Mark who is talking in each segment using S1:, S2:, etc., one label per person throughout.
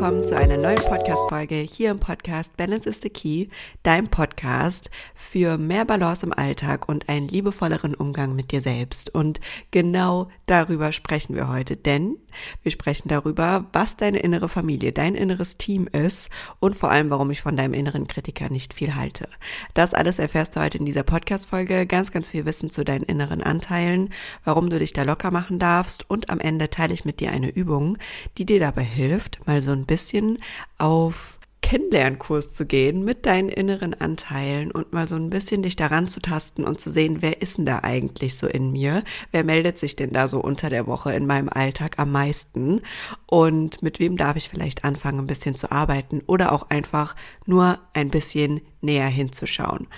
S1: willkommen zu einer neuen Podcast-Folge hier im Podcast Balance is the Key, dein Podcast für mehr Balance im Alltag und einen liebevolleren Umgang mit dir selbst. Und genau darüber sprechen wir heute, denn wir sprechen darüber, was deine innere Familie, dein inneres Team ist und vor allem, warum ich von deinem inneren Kritiker nicht viel halte. Das alles erfährst du heute in dieser Podcast-Folge. Ganz, ganz viel Wissen zu deinen inneren Anteilen, warum du dich da locker machen darfst und am Ende teile ich mit dir eine Übung, die dir dabei hilft, mal so ein bisschen auf Kennenlernkurs zu gehen mit deinen inneren Anteilen und mal so ein bisschen dich daran zu tasten und zu sehen, wer ist denn da eigentlich so in mir? Wer meldet sich denn da so unter der Woche in meinem Alltag am meisten? Und mit wem darf ich vielleicht anfangen, ein bisschen zu arbeiten oder auch einfach nur ein bisschen näher hinzuschauen?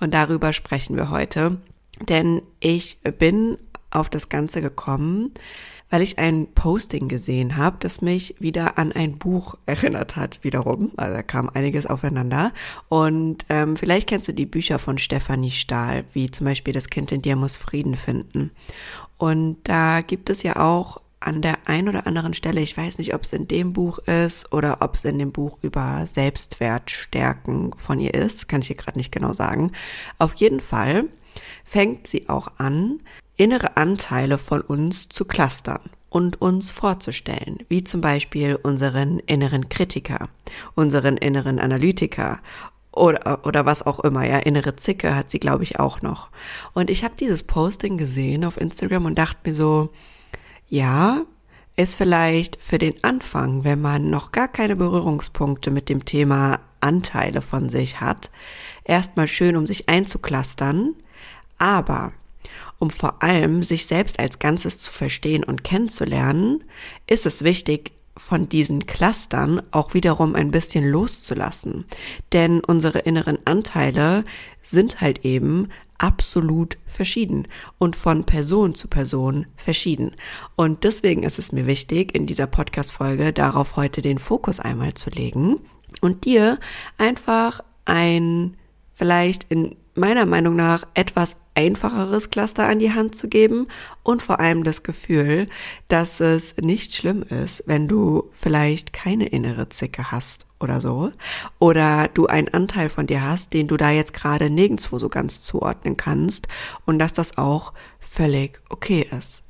S1: Und darüber sprechen wir heute, denn ich bin auf das Ganze gekommen, weil ich ein Posting gesehen habe, das mich wieder an ein Buch erinnert hat, wiederum. Also da kam einiges aufeinander. Und ähm, vielleicht kennst du die Bücher von Stefanie Stahl, wie zum Beispiel Das Kind in dir muss Frieden finden. Und da gibt es ja auch an der ein oder anderen Stelle, ich weiß nicht, ob es in dem Buch ist oder ob es in dem Buch über Selbstwertstärken von ihr ist, kann ich hier gerade nicht genau sagen. Auf jeden Fall fängt sie auch an, innere Anteile von uns zu clustern und uns vorzustellen, wie zum Beispiel unseren inneren Kritiker, unseren inneren Analytiker oder, oder was auch immer, ja, innere Zicke hat sie, glaube ich, auch noch. Und ich habe dieses Posting gesehen auf Instagram und dachte mir so, ja, ist vielleicht für den Anfang, wenn man noch gar keine Berührungspunkte mit dem Thema Anteile von sich hat, erstmal schön, um sich einzuklustern, aber um vor allem sich selbst als Ganzes zu verstehen und kennenzulernen, ist es wichtig, von diesen Clustern auch wiederum ein bisschen loszulassen. Denn unsere inneren Anteile sind halt eben absolut verschieden und von Person zu Person verschieden. Und deswegen ist es mir wichtig, in dieser Podcast-Folge darauf heute den Fokus einmal zu legen und dir einfach ein vielleicht in meiner Meinung nach etwas einfacheres Cluster an die Hand zu geben und vor allem das Gefühl, dass es nicht schlimm ist, wenn du vielleicht keine innere Zicke hast oder so oder du einen Anteil von dir hast, den du da jetzt gerade nirgendwo so ganz zuordnen kannst und dass das auch völlig okay ist.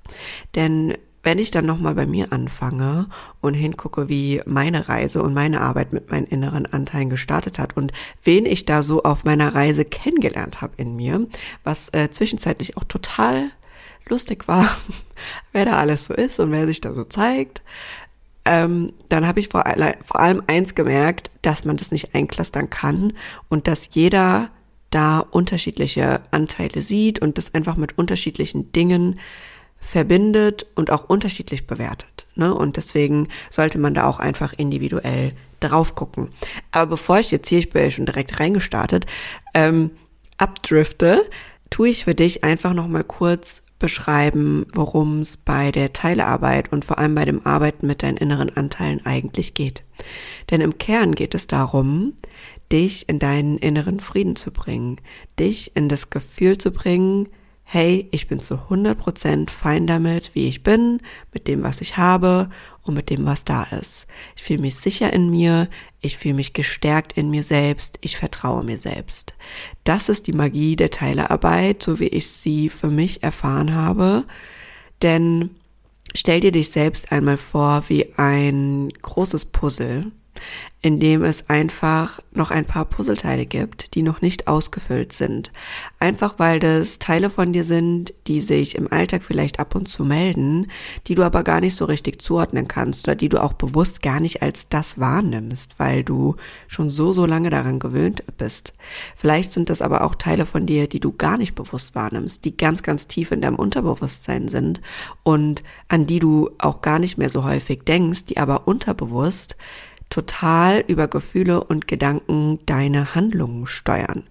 S1: Denn wenn ich dann nochmal bei mir anfange und hingucke, wie meine Reise und meine Arbeit mit meinen inneren Anteilen gestartet hat und wen ich da so auf meiner Reise kennengelernt habe in mir, was äh, zwischenzeitlich auch total lustig war, wer da alles so ist und wer sich da so zeigt, ähm, dann habe ich vor, vor allem eins gemerkt, dass man das nicht einklustern kann und dass jeder da unterschiedliche Anteile sieht und das einfach mit unterschiedlichen Dingen verbindet und auch unterschiedlich bewertet. Ne? Und deswegen sollte man da auch einfach individuell drauf gucken. Aber bevor ich jetzt hier, ich bin ja schon direkt reingestartet, ähm, abdrifte, tue ich für dich einfach nochmal kurz beschreiben, worum es bei der Teilearbeit und vor allem bei dem Arbeiten mit deinen inneren Anteilen eigentlich geht. Denn im Kern geht es darum, dich in deinen inneren Frieden zu bringen, dich in das Gefühl zu bringen, hey, ich bin zu 100% fein damit, wie ich bin, mit dem, was ich habe und mit dem, was da ist. Ich fühle mich sicher in mir, ich fühle mich gestärkt in mir selbst, ich vertraue mir selbst. Das ist die Magie der Teilearbeit, so wie ich sie für mich erfahren habe. Denn stell dir dich selbst einmal vor wie ein großes Puzzle in dem es einfach noch ein paar Puzzleteile gibt, die noch nicht ausgefüllt sind. Einfach weil das Teile von dir sind, die sich im Alltag vielleicht ab und zu melden, die du aber gar nicht so richtig zuordnen kannst oder die du auch bewusst gar nicht als das wahrnimmst, weil du schon so, so lange daran gewöhnt bist. Vielleicht sind das aber auch Teile von dir, die du gar nicht bewusst wahrnimmst, die ganz, ganz tief in deinem Unterbewusstsein sind und an die du auch gar nicht mehr so häufig denkst, die aber unterbewusst total über Gefühle und Gedanken deine Handlungen steuern.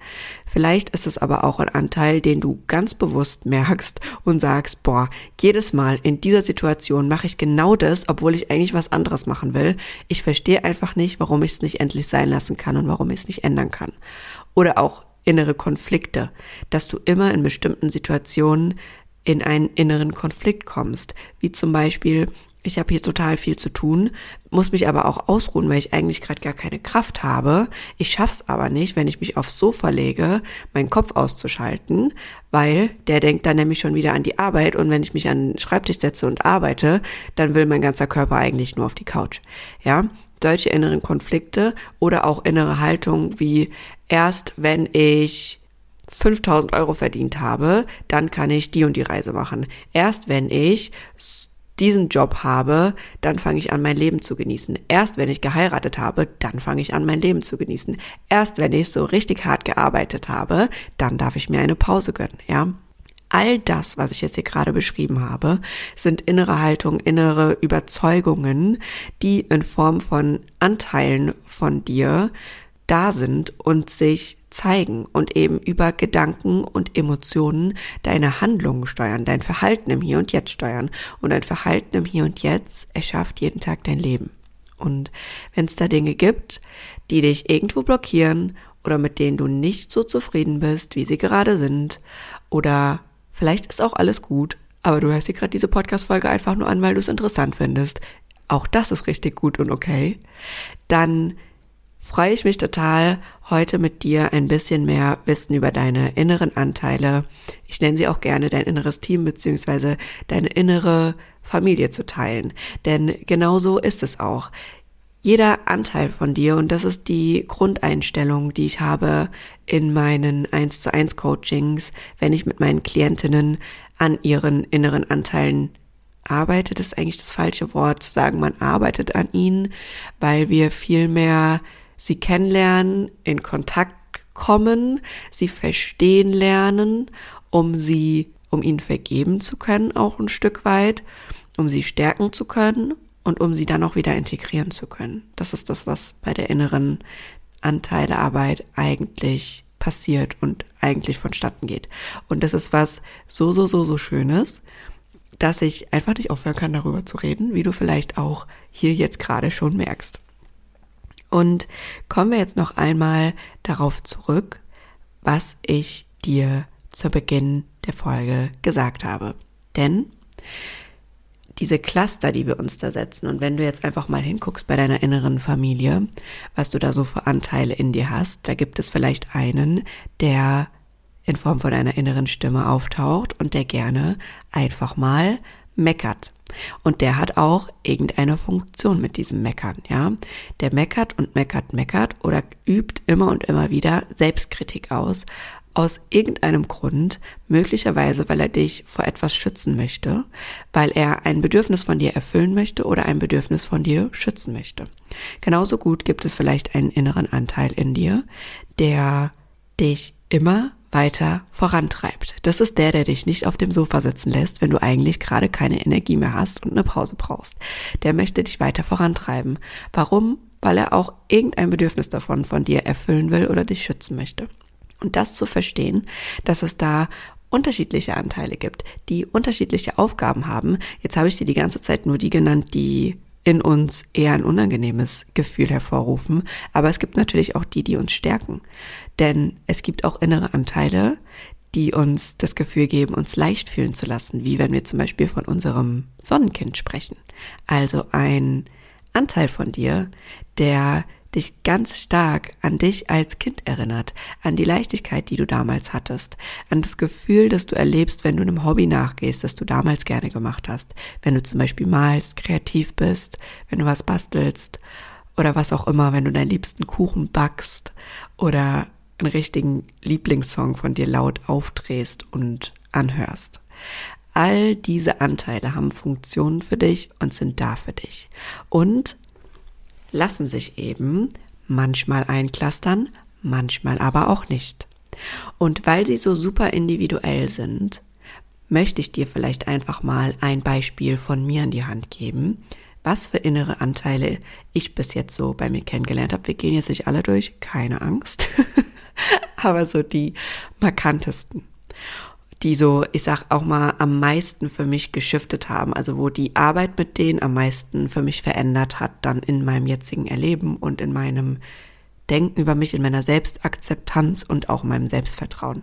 S1: Vielleicht ist es aber auch ein Anteil, den du ganz bewusst merkst und sagst, boah, jedes Mal in dieser Situation mache ich genau das, obwohl ich eigentlich was anderes machen will. Ich verstehe einfach nicht, warum ich es nicht endlich sein lassen kann und warum ich es nicht ändern kann. Oder auch innere Konflikte, dass du immer in bestimmten Situationen in einen inneren Konflikt kommst, wie zum Beispiel ich habe hier total viel zu tun, muss mich aber auch ausruhen, weil ich eigentlich gerade gar keine Kraft habe. Ich schaff's aber nicht, wenn ich mich aufs Sofa lege, meinen Kopf auszuschalten, weil der denkt dann nämlich schon wieder an die Arbeit und wenn ich mich an den Schreibtisch setze und arbeite, dann will mein ganzer Körper eigentlich nur auf die Couch. Ja, solche inneren Konflikte oder auch innere Haltung wie erst wenn ich 5000 Euro verdient habe, dann kann ich die und die Reise machen. Erst wenn ich diesen Job habe, dann fange ich an, mein Leben zu genießen. Erst wenn ich geheiratet habe, dann fange ich an, mein Leben zu genießen. Erst wenn ich so richtig hart gearbeitet habe, dann darf ich mir eine Pause gönnen, ja. All das, was ich jetzt hier gerade beschrieben habe, sind innere Haltung, innere Überzeugungen, die in Form von Anteilen von dir da sind und sich zeigen und eben über Gedanken und Emotionen deine Handlungen steuern, dein Verhalten im Hier und Jetzt steuern. Und dein Verhalten im Hier und Jetzt erschafft jeden Tag dein Leben. Und wenn es da Dinge gibt, die dich irgendwo blockieren oder mit denen du nicht so zufrieden bist, wie sie gerade sind, oder vielleicht ist auch alles gut, aber du hörst dir gerade diese Podcast-Folge einfach nur an, weil du es interessant findest. Auch das ist richtig gut und okay. Dann freue ich mich total, heute mit dir ein bisschen mehr Wissen über deine inneren Anteile, ich nenne sie auch gerne dein inneres Team beziehungsweise deine innere Familie zu teilen. Denn genau so ist es auch. Jeder Anteil von dir, und das ist die Grundeinstellung, die ich habe in meinen 1 zu 1 Coachings, wenn ich mit meinen Klientinnen an ihren inneren Anteilen arbeite, das ist eigentlich das falsche Wort, zu sagen, man arbeitet an ihnen, weil wir viel mehr sie kennenlernen, in Kontakt kommen, sie verstehen lernen, um sie, um ihnen vergeben zu können, auch ein Stück weit, um sie stärken zu können und um sie dann auch wieder integrieren zu können. Das ist das, was bei der inneren Anteilearbeit eigentlich passiert und eigentlich vonstatten geht. Und das ist was so, so, so, so Schönes, dass ich einfach nicht aufhören kann, darüber zu reden, wie du vielleicht auch hier jetzt gerade schon merkst. Und kommen wir jetzt noch einmal darauf zurück, was ich dir zu Beginn der Folge gesagt habe. Denn diese Cluster, die wir uns da setzen, und wenn du jetzt einfach mal hinguckst bei deiner inneren Familie, was du da so für Anteile in dir hast, da gibt es vielleicht einen, der in Form von einer inneren Stimme auftaucht und der gerne einfach mal meckert. Und der hat auch irgendeine Funktion mit diesem Meckern, ja. Der meckert und meckert, meckert oder übt immer und immer wieder Selbstkritik aus, aus irgendeinem Grund, möglicherweise weil er dich vor etwas schützen möchte, weil er ein Bedürfnis von dir erfüllen möchte oder ein Bedürfnis von dir schützen möchte. Genauso gut gibt es vielleicht einen inneren Anteil in dir, der dich immer weiter vorantreibt. Das ist der, der dich nicht auf dem Sofa sitzen lässt, wenn du eigentlich gerade keine Energie mehr hast und eine Pause brauchst. Der möchte dich weiter vorantreiben. Warum? Weil er auch irgendein Bedürfnis davon von dir erfüllen will oder dich schützen möchte. Und das zu verstehen, dass es da unterschiedliche Anteile gibt, die unterschiedliche Aufgaben haben. Jetzt habe ich dir die ganze Zeit nur die genannt, die in uns eher ein unangenehmes Gefühl hervorrufen, aber es gibt natürlich auch die, die uns stärken. Denn es gibt auch innere Anteile, die uns das Gefühl geben, uns leicht fühlen zu lassen, wie wenn wir zum Beispiel von unserem Sonnenkind sprechen. Also ein Anteil von dir, der dich ganz stark an dich als Kind erinnert, an die Leichtigkeit, die du damals hattest, an das Gefühl, das du erlebst, wenn du einem Hobby nachgehst, das du damals gerne gemacht hast, wenn du zum Beispiel malst, kreativ bist, wenn du was bastelst oder was auch immer, wenn du deinen liebsten Kuchen backst oder einen richtigen Lieblingssong von dir laut aufdrehst und anhörst. All diese Anteile haben Funktionen für dich und sind da für dich. Und lassen sich eben manchmal einklastern, manchmal aber auch nicht. Und weil sie so super individuell sind, möchte ich dir vielleicht einfach mal ein Beispiel von mir in die Hand geben, was für innere Anteile ich bis jetzt so bei mir kennengelernt habe. Wir gehen jetzt nicht alle durch, keine Angst, aber so die markantesten die so, ich sag auch mal, am meisten für mich geschiftet haben, also wo die Arbeit mit denen am meisten für mich verändert hat, dann in meinem jetzigen Erleben und in meinem Denken über mich, in meiner Selbstakzeptanz und auch in meinem Selbstvertrauen.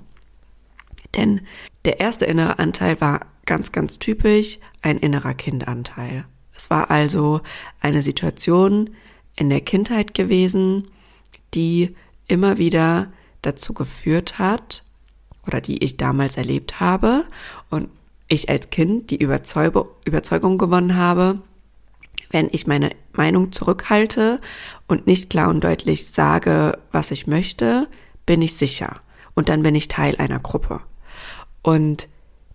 S1: Denn der erste innere Anteil war ganz, ganz typisch ein innerer Kindanteil. Es war also eine Situation in der Kindheit gewesen, die immer wieder dazu geführt hat, oder die ich damals erlebt habe und ich als Kind die Überzeugung gewonnen habe, wenn ich meine Meinung zurückhalte und nicht klar und deutlich sage, was ich möchte, bin ich sicher. Und dann bin ich Teil einer Gruppe. Und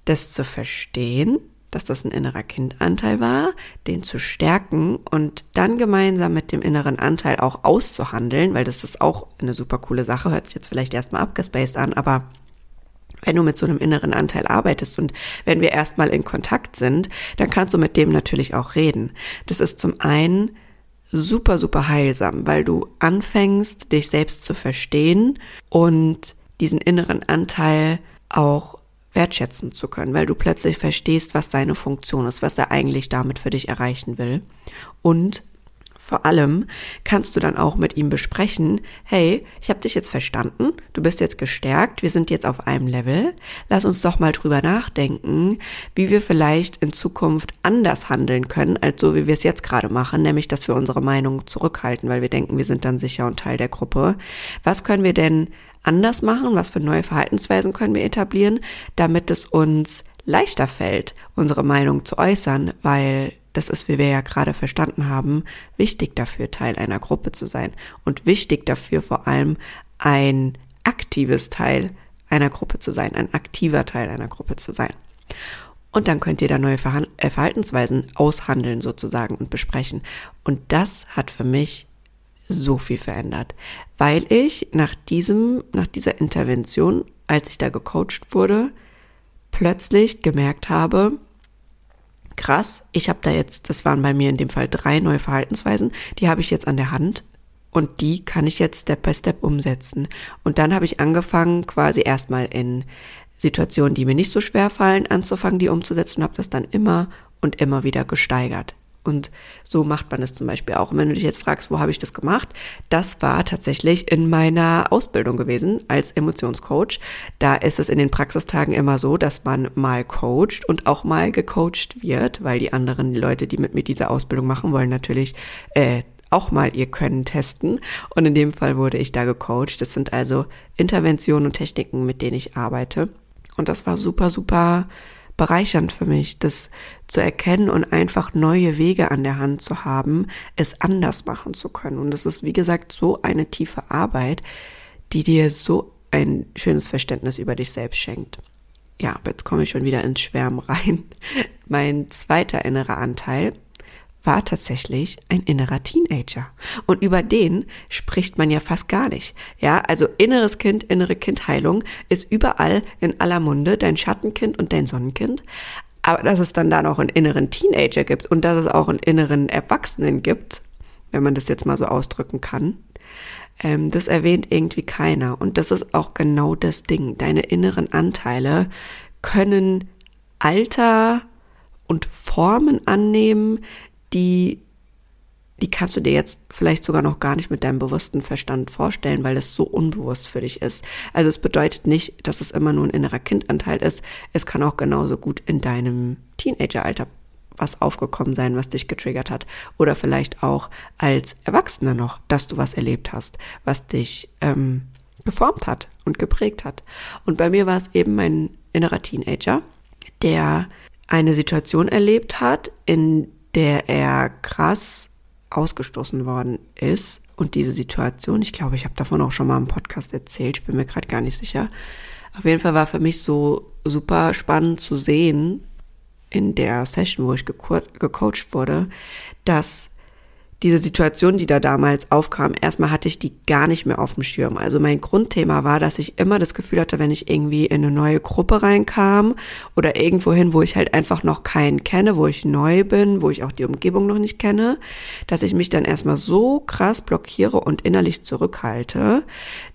S1: das zu verstehen, dass das ein innerer Kindanteil war, den zu stärken und dann gemeinsam mit dem inneren Anteil auch auszuhandeln, weil das ist auch eine super coole Sache, hört sich jetzt vielleicht erstmal abgespaced an, aber wenn du mit so einem inneren Anteil arbeitest und wenn wir erstmal in Kontakt sind, dann kannst du mit dem natürlich auch reden. Das ist zum einen super, super heilsam, weil du anfängst, dich selbst zu verstehen und diesen inneren Anteil auch wertschätzen zu können, weil du plötzlich verstehst, was seine Funktion ist, was er eigentlich damit für dich erreichen will. Und vor allem kannst du dann auch mit ihm besprechen, hey, ich habe dich jetzt verstanden, du bist jetzt gestärkt, wir sind jetzt auf einem Level, lass uns doch mal drüber nachdenken, wie wir vielleicht in Zukunft anders handeln können, als so wie wir es jetzt gerade machen, nämlich dass wir unsere Meinung zurückhalten, weil wir denken, wir sind dann sicher und Teil der Gruppe. Was können wir denn anders machen? Was für neue Verhaltensweisen können wir etablieren, damit es uns leichter fällt, unsere Meinung zu äußern, weil das ist, wie wir ja gerade verstanden haben, wichtig dafür, Teil einer Gruppe zu sein und wichtig dafür vor allem ein aktives Teil einer Gruppe zu sein, ein aktiver Teil einer Gruppe zu sein. Und dann könnt ihr da neue äh, Verhaltensweisen aushandeln sozusagen und besprechen. Und das hat für mich so viel verändert, weil ich nach diesem, nach dieser Intervention, als ich da gecoacht wurde, plötzlich gemerkt habe, krass, ich habe da jetzt, das waren bei mir in dem Fall drei neue Verhaltensweisen, die habe ich jetzt an der Hand und die kann ich jetzt Step by Step umsetzen. Und dann habe ich angefangen, quasi erstmal in Situationen, die mir nicht so schwer fallen, anzufangen, die umzusetzen und habe das dann immer und immer wieder gesteigert. Und so macht man es zum Beispiel auch. Und wenn du dich jetzt fragst, wo habe ich das gemacht? Das war tatsächlich in meiner Ausbildung gewesen als Emotionscoach. Da ist es in den Praxistagen immer so, dass man mal coacht und auch mal gecoacht wird, weil die anderen Leute, die mit mir diese Ausbildung machen wollen, natürlich äh, auch mal ihr Können testen. Und in dem Fall wurde ich da gecoacht. Das sind also Interventionen und Techniken, mit denen ich arbeite. Und das war super, super bereichernd für mich, das zu erkennen und einfach neue Wege an der Hand zu haben, es anders machen zu können. Und das ist, wie gesagt, so eine tiefe Arbeit, die dir so ein schönes Verständnis über dich selbst schenkt. Ja, jetzt komme ich schon wieder ins Schwärmen rein. Mein zweiter innerer Anteil war tatsächlich ein innerer Teenager. Und über den spricht man ja fast gar nicht. Ja, also inneres Kind, innere Kindheilung ist überall in aller Munde, dein Schattenkind und dein Sonnenkind. Aber dass es dann da noch einen inneren Teenager gibt und dass es auch einen inneren Erwachsenen gibt, wenn man das jetzt mal so ausdrücken kann, ähm, das erwähnt irgendwie keiner. Und das ist auch genau das Ding. Deine inneren Anteile können Alter und Formen annehmen, die, die kannst du dir jetzt vielleicht sogar noch gar nicht mit deinem bewussten Verstand vorstellen, weil es so unbewusst für dich ist. Also es bedeutet nicht, dass es immer nur ein innerer Kindanteil ist. Es kann auch genauso gut in deinem Teenageralter was aufgekommen sein, was dich getriggert hat. Oder vielleicht auch als Erwachsener noch, dass du was erlebt hast, was dich ähm, geformt hat und geprägt hat. Und bei mir war es eben mein innerer Teenager, der eine Situation erlebt hat, in der er krass ausgestoßen worden ist. Und diese Situation, ich glaube, ich habe davon auch schon mal im Podcast erzählt, ich bin mir gerade gar nicht sicher. Auf jeden Fall war für mich so super spannend zu sehen in der Session, wo ich gecoacht wurde, dass diese Situation, die da damals aufkam, erstmal hatte ich die gar nicht mehr auf dem Schirm. Also mein Grundthema war, dass ich immer das Gefühl hatte, wenn ich irgendwie in eine neue Gruppe reinkam oder irgendwo hin, wo ich halt einfach noch keinen kenne, wo ich neu bin, wo ich auch die Umgebung noch nicht kenne, dass ich mich dann erstmal so krass blockiere und innerlich zurückhalte,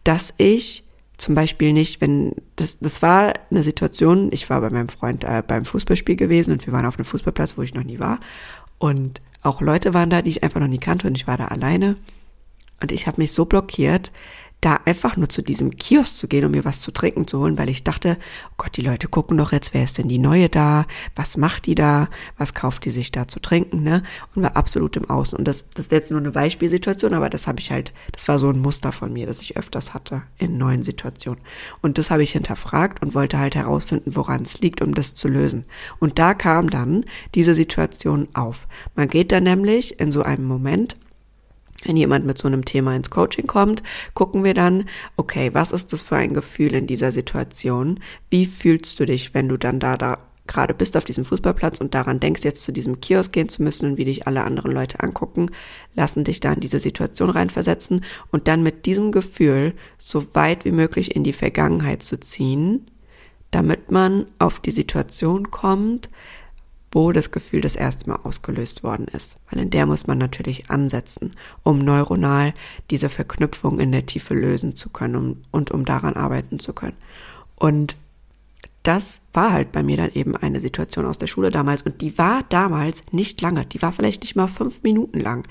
S1: dass ich zum Beispiel nicht, wenn das, das war eine Situation, ich war bei meinem Freund äh, beim Fußballspiel gewesen und wir waren auf einem Fußballplatz, wo ich noch nie war. Und auch Leute waren da, die ich einfach noch nie kannte und ich war da alleine. Und ich habe mich so blockiert, da einfach nur zu diesem Kiosk zu gehen, um mir was zu trinken zu holen, weil ich dachte, oh Gott, die Leute gucken doch jetzt, wer ist denn die Neue da? Was macht die da? Was kauft die sich da zu trinken, ne? Und war absolut im Außen. Und das, das ist jetzt nur eine Beispielsituation, aber das habe ich halt, das war so ein Muster von mir, das ich öfters hatte in neuen Situationen. Und das habe ich hinterfragt und wollte halt herausfinden, woran es liegt, um das zu lösen. Und da kam dann diese Situation auf. Man geht dann nämlich in so einem Moment wenn jemand mit so einem Thema ins Coaching kommt, gucken wir dann, okay, was ist das für ein Gefühl in dieser Situation? Wie fühlst du dich, wenn du dann da, da gerade bist auf diesem Fußballplatz und daran denkst, jetzt zu diesem Kiosk gehen zu müssen und wie dich alle anderen Leute angucken, lassen dich da in diese Situation reinversetzen und dann mit diesem Gefühl so weit wie möglich in die Vergangenheit zu ziehen, damit man auf die Situation kommt, wo das Gefühl das erste Mal ausgelöst worden ist. Weil in der muss man natürlich ansetzen, um neuronal diese Verknüpfung in der Tiefe lösen zu können um, und um daran arbeiten zu können. Und das war halt bei mir dann eben eine Situation aus der Schule damals und die war damals nicht lange, die war vielleicht nicht mal fünf Minuten lang.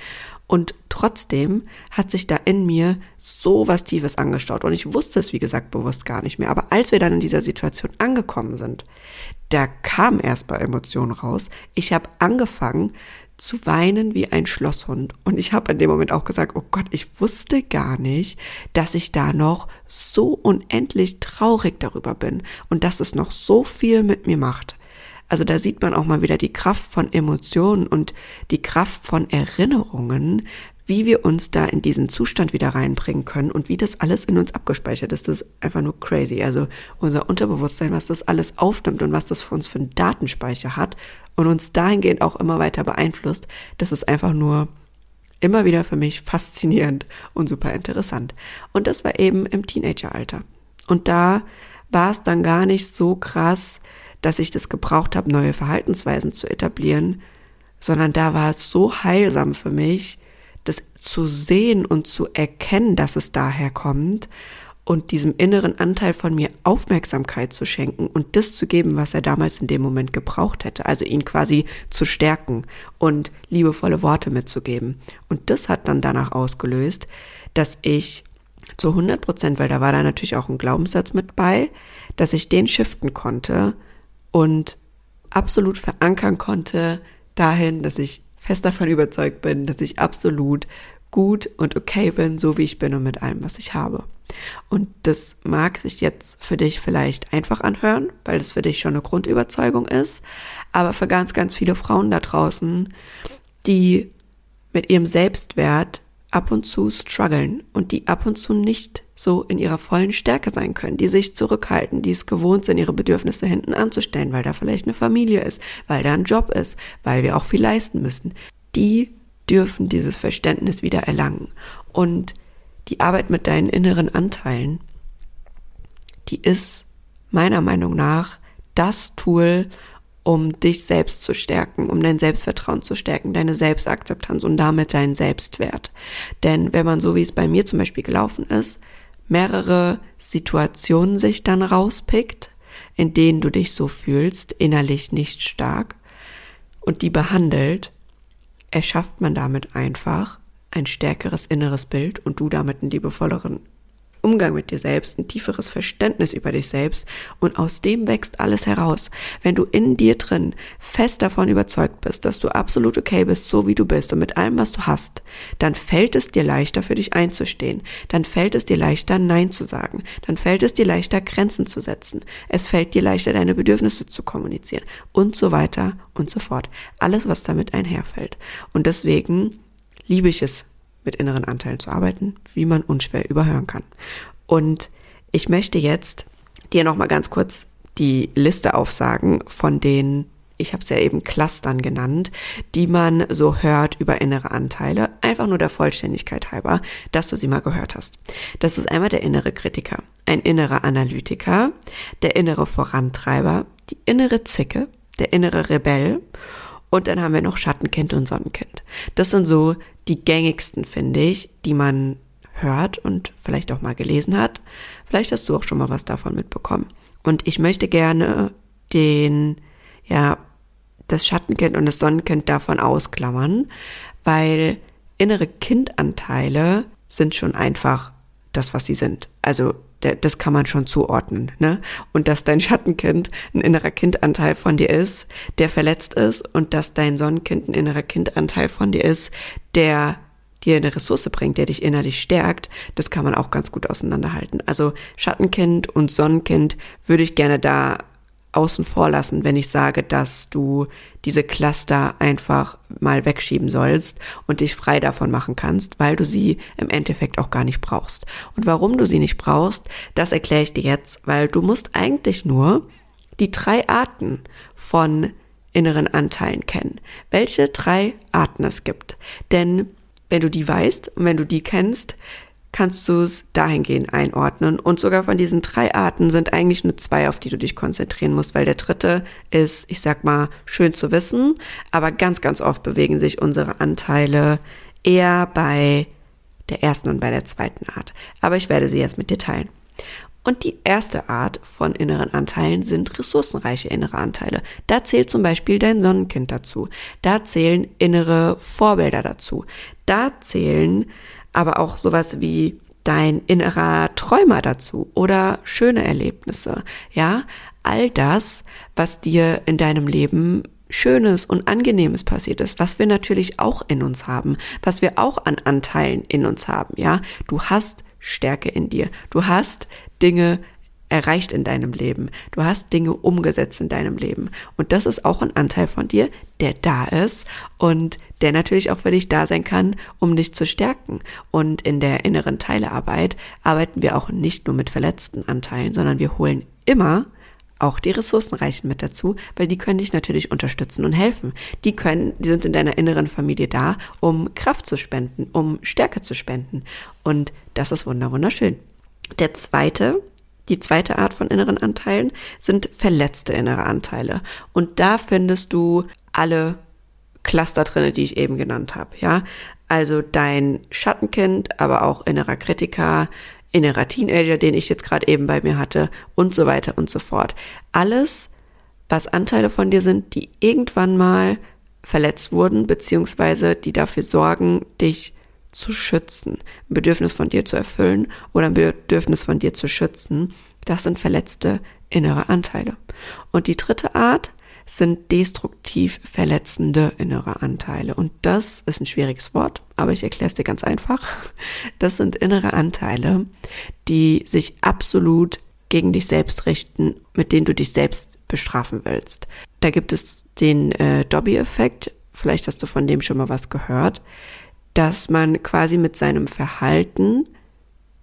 S1: Und trotzdem hat sich da in mir so was Tiefes angestaut und ich wusste es, wie gesagt, bewusst gar nicht mehr. Aber als wir dann in dieser Situation angekommen sind, da kam erst bei Emotionen raus. Ich habe angefangen zu weinen wie ein Schlosshund. Und ich habe in dem Moment auch gesagt, oh Gott, ich wusste gar nicht, dass ich da noch so unendlich traurig darüber bin und dass es noch so viel mit mir macht. Also da sieht man auch mal wieder die Kraft von Emotionen und die Kraft von Erinnerungen, wie wir uns da in diesen Zustand wieder reinbringen können und wie das alles in uns abgespeichert ist. Das ist einfach nur crazy. Also unser Unterbewusstsein, was das alles aufnimmt und was das für uns für einen Datenspeicher hat und uns dahingehend auch immer weiter beeinflusst, das ist einfach nur immer wieder für mich faszinierend und super interessant. Und das war eben im Teenageralter. Und da war es dann gar nicht so krass, dass ich das gebraucht habe, neue Verhaltensweisen zu etablieren, sondern da war es so heilsam für mich, das zu sehen und zu erkennen, dass es daher kommt und diesem inneren Anteil von mir Aufmerksamkeit zu schenken und das zu geben, was er damals in dem Moment gebraucht hätte. Also ihn quasi zu stärken und liebevolle Worte mitzugeben. Und das hat dann danach ausgelöst, dass ich zu 100 Prozent, weil da war da natürlich auch ein Glaubenssatz mit bei, dass ich den shiften konnte und absolut verankern konnte dahin, dass ich fest davon überzeugt bin, dass ich absolut gut und okay bin, so wie ich bin und mit allem, was ich habe. Und das mag sich jetzt für dich vielleicht einfach anhören, weil das für dich schon eine Grundüberzeugung ist, aber für ganz, ganz viele Frauen da draußen, die mit ihrem Selbstwert ab und zu strugglen und die ab und zu nicht so in ihrer vollen Stärke sein können, die sich zurückhalten, die es gewohnt sind, ihre Bedürfnisse hinten anzustellen, weil da vielleicht eine Familie ist, weil da ein Job ist, weil wir auch viel leisten müssen. Die dürfen dieses Verständnis wieder erlangen. Und die Arbeit mit deinen inneren Anteilen, die ist meiner Meinung nach das Tool, um dich selbst zu stärken, um dein Selbstvertrauen zu stärken, deine Selbstakzeptanz und damit deinen Selbstwert. Denn wenn man so wie es bei mir zum Beispiel gelaufen ist, mehrere Situationen sich dann rauspickt, in denen du dich so fühlst, innerlich nicht stark, und die behandelt, erschafft man damit einfach ein stärkeres inneres Bild und du damit einen liebevolleren Umgang mit dir selbst, ein tieferes Verständnis über dich selbst und aus dem wächst alles heraus. Wenn du in dir drin fest davon überzeugt bist, dass du absolut okay bist, so wie du bist und mit allem, was du hast, dann fällt es dir leichter für dich einzustehen, dann fällt es dir leichter Nein zu sagen, dann fällt es dir leichter Grenzen zu setzen, es fällt dir leichter deine Bedürfnisse zu kommunizieren und so weiter und so fort. Alles, was damit einherfällt. Und deswegen liebe ich es, mit inneren Anteilen zu arbeiten, wie man unschwer überhören kann. Und ich möchte jetzt dir nochmal ganz kurz die Liste aufsagen von den, ich habe es ja eben Clustern genannt, die man so hört über innere Anteile, einfach nur der Vollständigkeit halber, dass du sie mal gehört hast. Das ist einmal der innere Kritiker, ein innerer Analytiker, der innere Vorantreiber, die innere Zicke, der innere Rebell und dann haben wir noch Schattenkind und Sonnenkind. Das sind so die gängigsten, finde ich, die man hört und vielleicht auch mal gelesen hat. Vielleicht hast du auch schon mal was davon mitbekommen. Und ich möchte gerne den, ja, das Schattenkind und das Sonnenkind davon ausklammern, weil innere Kindanteile sind schon einfach das, was sie sind. Also das kann man schon zuordnen, ne? Und dass dein Schattenkind ein innerer Kindanteil von dir ist, der verletzt ist und dass dein Sonnenkind ein innerer Kindanteil von dir ist, der dir eine Ressource bringt, der dich innerlich stärkt, das kann man auch ganz gut auseinanderhalten. Also Schattenkind und Sonnenkind würde ich gerne da außen vor lassen, wenn ich sage, dass du diese Cluster einfach mal wegschieben sollst und dich frei davon machen kannst, weil du sie im Endeffekt auch gar nicht brauchst. Und warum du sie nicht brauchst, das erkläre ich dir jetzt, weil du musst eigentlich nur die drei Arten von inneren Anteilen kennen. Welche drei Arten es gibt. Denn wenn du die weißt und wenn du die kennst, kannst du es dahingehend einordnen. Und sogar von diesen drei Arten sind eigentlich nur zwei, auf die du dich konzentrieren musst, weil der dritte ist, ich sag mal, schön zu wissen, aber ganz, ganz oft bewegen sich unsere Anteile eher bei der ersten und bei der zweiten Art. Aber ich werde sie jetzt mit dir teilen. Und die erste Art von inneren Anteilen sind ressourcenreiche innere Anteile. Da zählt zum Beispiel dein Sonnenkind dazu. Da zählen innere Vorbilder dazu. Da zählen aber auch sowas wie dein innerer Träumer dazu oder schöne Erlebnisse. Ja, all das, was dir in deinem Leben Schönes und Angenehmes passiert ist, was wir natürlich auch in uns haben, was wir auch an Anteilen in uns haben, ja. Du hast Stärke in dir. Du hast Dinge erreicht in deinem Leben. Du hast Dinge umgesetzt in deinem Leben. Und das ist auch ein Anteil von dir, der da ist und der natürlich auch für dich da sein kann, um dich zu stärken. Und in der inneren Teilearbeit arbeiten wir auch nicht nur mit verletzten Anteilen, sondern wir holen immer auch die Ressourcenreichen mit dazu, weil die können dich natürlich unterstützen und helfen. Die können, die sind in deiner inneren Familie da, um Kraft zu spenden, um Stärke zu spenden. Und das ist wunderschön. Der zweite die zweite Art von inneren Anteilen sind verletzte innere Anteile. Und da findest du alle Cluster drinne, die ich eben genannt habe, ja? Also dein Schattenkind, aber auch innerer Kritiker, innerer Teenager, den ich jetzt gerade eben bei mir hatte und so weiter und so fort. Alles, was Anteile von dir sind, die irgendwann mal verletzt wurden, beziehungsweise die dafür sorgen, dich zu schützen, ein Bedürfnis von dir zu erfüllen oder ein Bedürfnis von dir zu schützen, das sind verletzte innere Anteile. Und die dritte Art sind destruktiv verletzende innere Anteile. Und das ist ein schwieriges Wort, aber ich erkläre es dir ganz einfach. Das sind innere Anteile, die sich absolut gegen dich selbst richten, mit denen du dich selbst bestrafen willst. Da gibt es den äh, Dobby-Effekt, vielleicht hast du von dem schon mal was gehört dass man quasi mit seinem Verhalten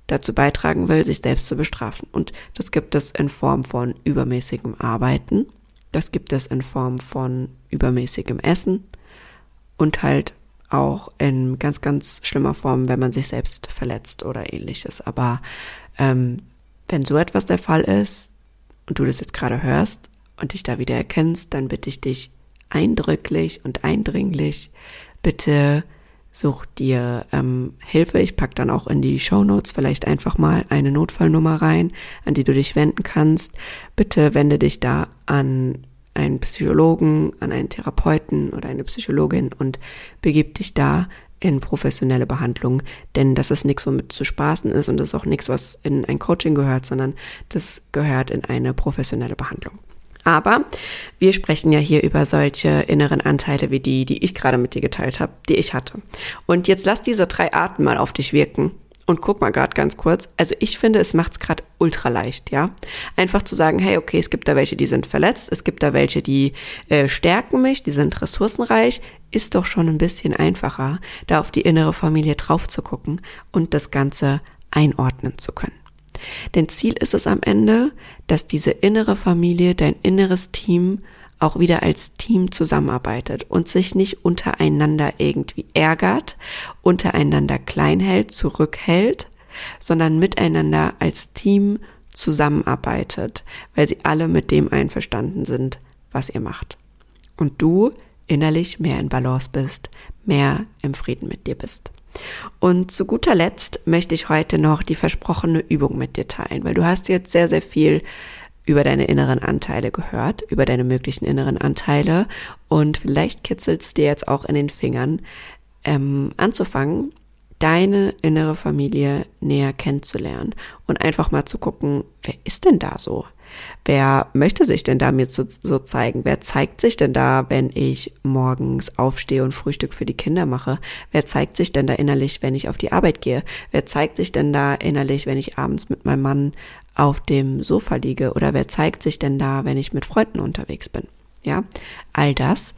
S1: dazu beitragen will, sich selbst zu bestrafen. Und das gibt es in Form von übermäßigem Arbeiten, das gibt es in Form von übermäßigem Essen und halt auch in ganz, ganz schlimmer Form, wenn man sich selbst verletzt oder ähnliches. Aber ähm, wenn so etwas der Fall ist und du das jetzt gerade hörst und dich da wieder erkennst, dann bitte ich dich eindrücklich und eindringlich, bitte Such dir ähm, Hilfe. Ich pack dann auch in die Show Notes vielleicht einfach mal eine Notfallnummer rein, an die du dich wenden kannst. Bitte wende dich da an einen Psychologen, an einen Therapeuten oder eine Psychologin und begib dich da in professionelle Behandlung, denn das ist nichts, womit zu spaßen ist und das ist auch nichts, was in ein Coaching gehört, sondern das gehört in eine professionelle Behandlung. Aber wir sprechen ja hier über solche inneren Anteile wie die, die ich gerade mit dir geteilt habe, die ich hatte. Und jetzt lass diese drei Arten mal auf dich wirken. Und guck mal gerade ganz kurz. Also ich finde, es macht es gerade ultra leicht, ja. Einfach zu sagen, hey, okay, es gibt da welche, die sind verletzt, es gibt da welche, die äh, stärken mich, die sind ressourcenreich, ist doch schon ein bisschen einfacher, da auf die innere Familie drauf zu gucken und das Ganze einordnen zu können. Denn Ziel ist es am Ende, dass diese innere Familie, dein inneres Team auch wieder als Team zusammenarbeitet und sich nicht untereinander irgendwie ärgert, untereinander klein hält, zurückhält, sondern miteinander als Team zusammenarbeitet, weil sie alle mit dem einverstanden sind, was ihr macht. Und du innerlich mehr in Balance bist, mehr im Frieden mit dir bist. Und zu guter Letzt möchte ich heute noch die versprochene Übung mit dir teilen, weil du hast jetzt sehr, sehr viel über deine inneren Anteile gehört, über deine möglichen inneren Anteile und vielleicht kitzelt es dir jetzt auch in den Fingern, ähm, anzufangen, deine innere Familie näher kennenzulernen und einfach mal zu gucken, wer ist denn da so? Wer möchte sich denn da mir so, so, zeigen? Wer zeigt sich denn da, wenn ich morgens aufstehe und Frühstück für die Kinder mache? Wer zeigt sich denn da innerlich, wenn ich auf die Arbeit gehe? Wer zeigt sich denn da innerlich, wenn ich abends mit meinem Mann auf dem Sofa liege? Oder wer zeigt sich denn da, wenn ich mit Freunden unterwegs bin? Ja, all das.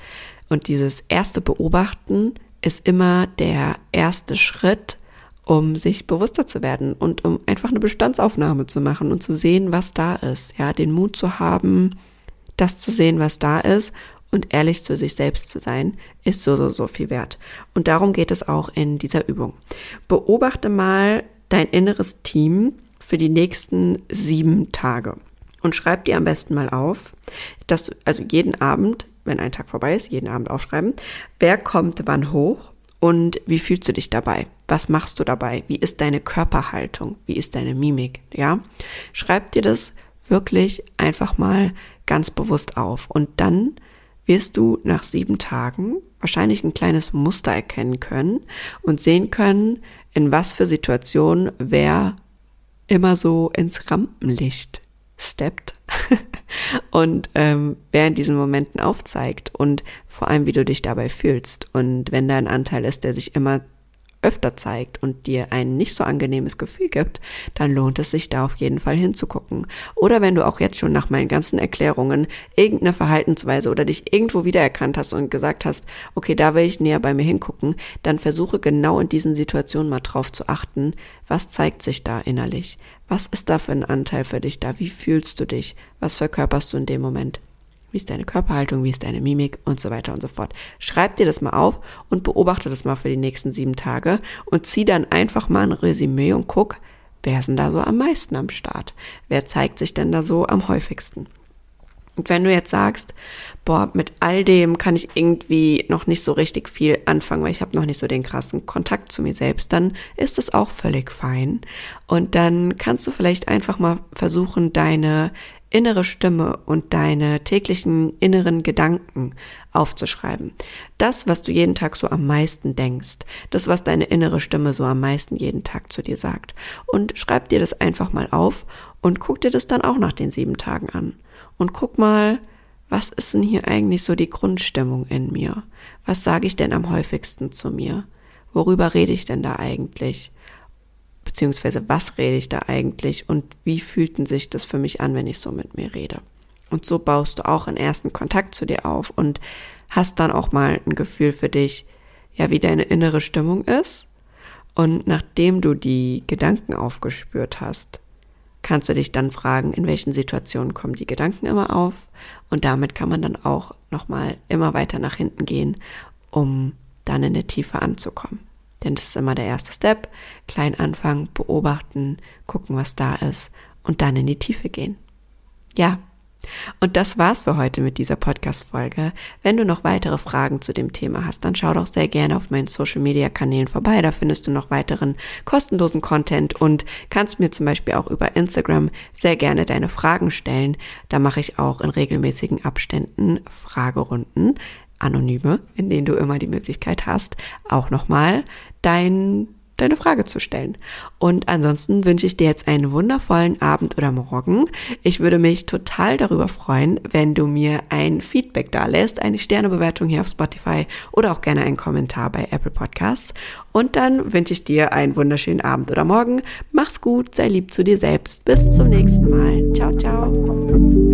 S1: Und dieses erste Beobachten ist immer der erste Schritt, um sich bewusster zu werden und um einfach eine Bestandsaufnahme zu machen und zu sehen, was da ist. Ja, den Mut zu haben, das zu sehen, was da ist und ehrlich zu sich selbst zu sein, ist so, so, so viel wert. Und darum geht es auch in dieser Übung. Beobachte mal dein inneres Team für die nächsten sieben Tage und schreib dir am besten mal auf, dass du also jeden Abend wenn ein Tag vorbei ist, jeden Abend aufschreiben. Wer kommt wann hoch und wie fühlst du dich dabei? Was machst du dabei? Wie ist deine Körperhaltung? Wie ist deine Mimik? Ja? Schreib dir das wirklich einfach mal ganz bewusst auf und dann wirst du nach sieben Tagen wahrscheinlich ein kleines Muster erkennen können und sehen können, in was für Situationen wer immer so ins Rampenlicht steppt und ähm, wer in diesen Momenten aufzeigt und vor allem, wie du dich dabei fühlst. Und wenn da ein Anteil ist, der sich immer öfter zeigt und dir ein nicht so angenehmes Gefühl gibt, dann lohnt es sich da auf jeden Fall hinzugucken. Oder wenn du auch jetzt schon nach meinen ganzen Erklärungen irgendeine Verhaltensweise oder dich irgendwo wiedererkannt hast und gesagt hast, okay, da will ich näher bei mir hingucken, dann versuche genau in diesen Situationen mal drauf zu achten, was zeigt sich da innerlich? Was ist da für ein Anteil für dich da? Wie fühlst du dich? Was verkörperst du in dem Moment? Wie ist deine Körperhaltung? Wie ist deine Mimik? Und so weiter und so fort. Schreib dir das mal auf und beobachte das mal für die nächsten sieben Tage und zieh dann einfach mal ein Resümee und guck, wer ist denn da so am meisten am Start? Wer zeigt sich denn da so am häufigsten? Und wenn du jetzt sagst, boah, mit all dem kann ich irgendwie noch nicht so richtig viel anfangen, weil ich habe noch nicht so den krassen Kontakt zu mir selbst, dann ist das auch völlig fein. Und dann kannst du vielleicht einfach mal versuchen, deine innere Stimme und deine täglichen inneren Gedanken aufzuschreiben. Das, was du jeden Tag so am meisten denkst, das, was deine innere Stimme so am meisten jeden Tag zu dir sagt. Und schreib dir das einfach mal auf und guck dir das dann auch nach den sieben Tagen an und guck mal, was ist denn hier eigentlich so die Grundstimmung in mir? Was sage ich denn am häufigsten zu mir? Worüber rede ich denn da eigentlich? Beziehungsweise was rede ich da eigentlich und wie fühlten sich das für mich an, wenn ich so mit mir rede? Und so baust du auch einen ersten Kontakt zu dir auf und hast dann auch mal ein Gefühl für dich, ja, wie deine innere Stimmung ist. Und nachdem du die Gedanken aufgespürt hast, kannst du dich dann fragen, in welchen Situationen kommen die Gedanken immer auf und damit kann man dann auch nochmal immer weiter nach hinten gehen, um dann in der Tiefe anzukommen. Denn das ist immer der erste Step. Klein anfangen, beobachten, gucken, was da ist und dann in die Tiefe gehen. Ja, und das war's für heute mit dieser Podcast-Folge. Wenn du noch weitere Fragen zu dem Thema hast, dann schau doch sehr gerne auf meinen Social-Media-Kanälen vorbei. Da findest du noch weiteren kostenlosen Content und kannst mir zum Beispiel auch über Instagram sehr gerne deine Fragen stellen. Da mache ich auch in regelmäßigen Abständen Fragerunden, anonyme, in denen du immer die Möglichkeit hast, auch nochmal dein deine Frage zu stellen. Und ansonsten wünsche ich dir jetzt einen wundervollen Abend oder Morgen. Ich würde mich total darüber freuen, wenn du mir ein Feedback da lässt, eine Sternebewertung hier auf Spotify oder auch gerne einen Kommentar bei Apple Podcasts. Und dann wünsche ich dir einen wunderschönen Abend oder Morgen. Mach's gut, sei lieb zu dir selbst. Bis zum nächsten Mal. Ciao, ciao.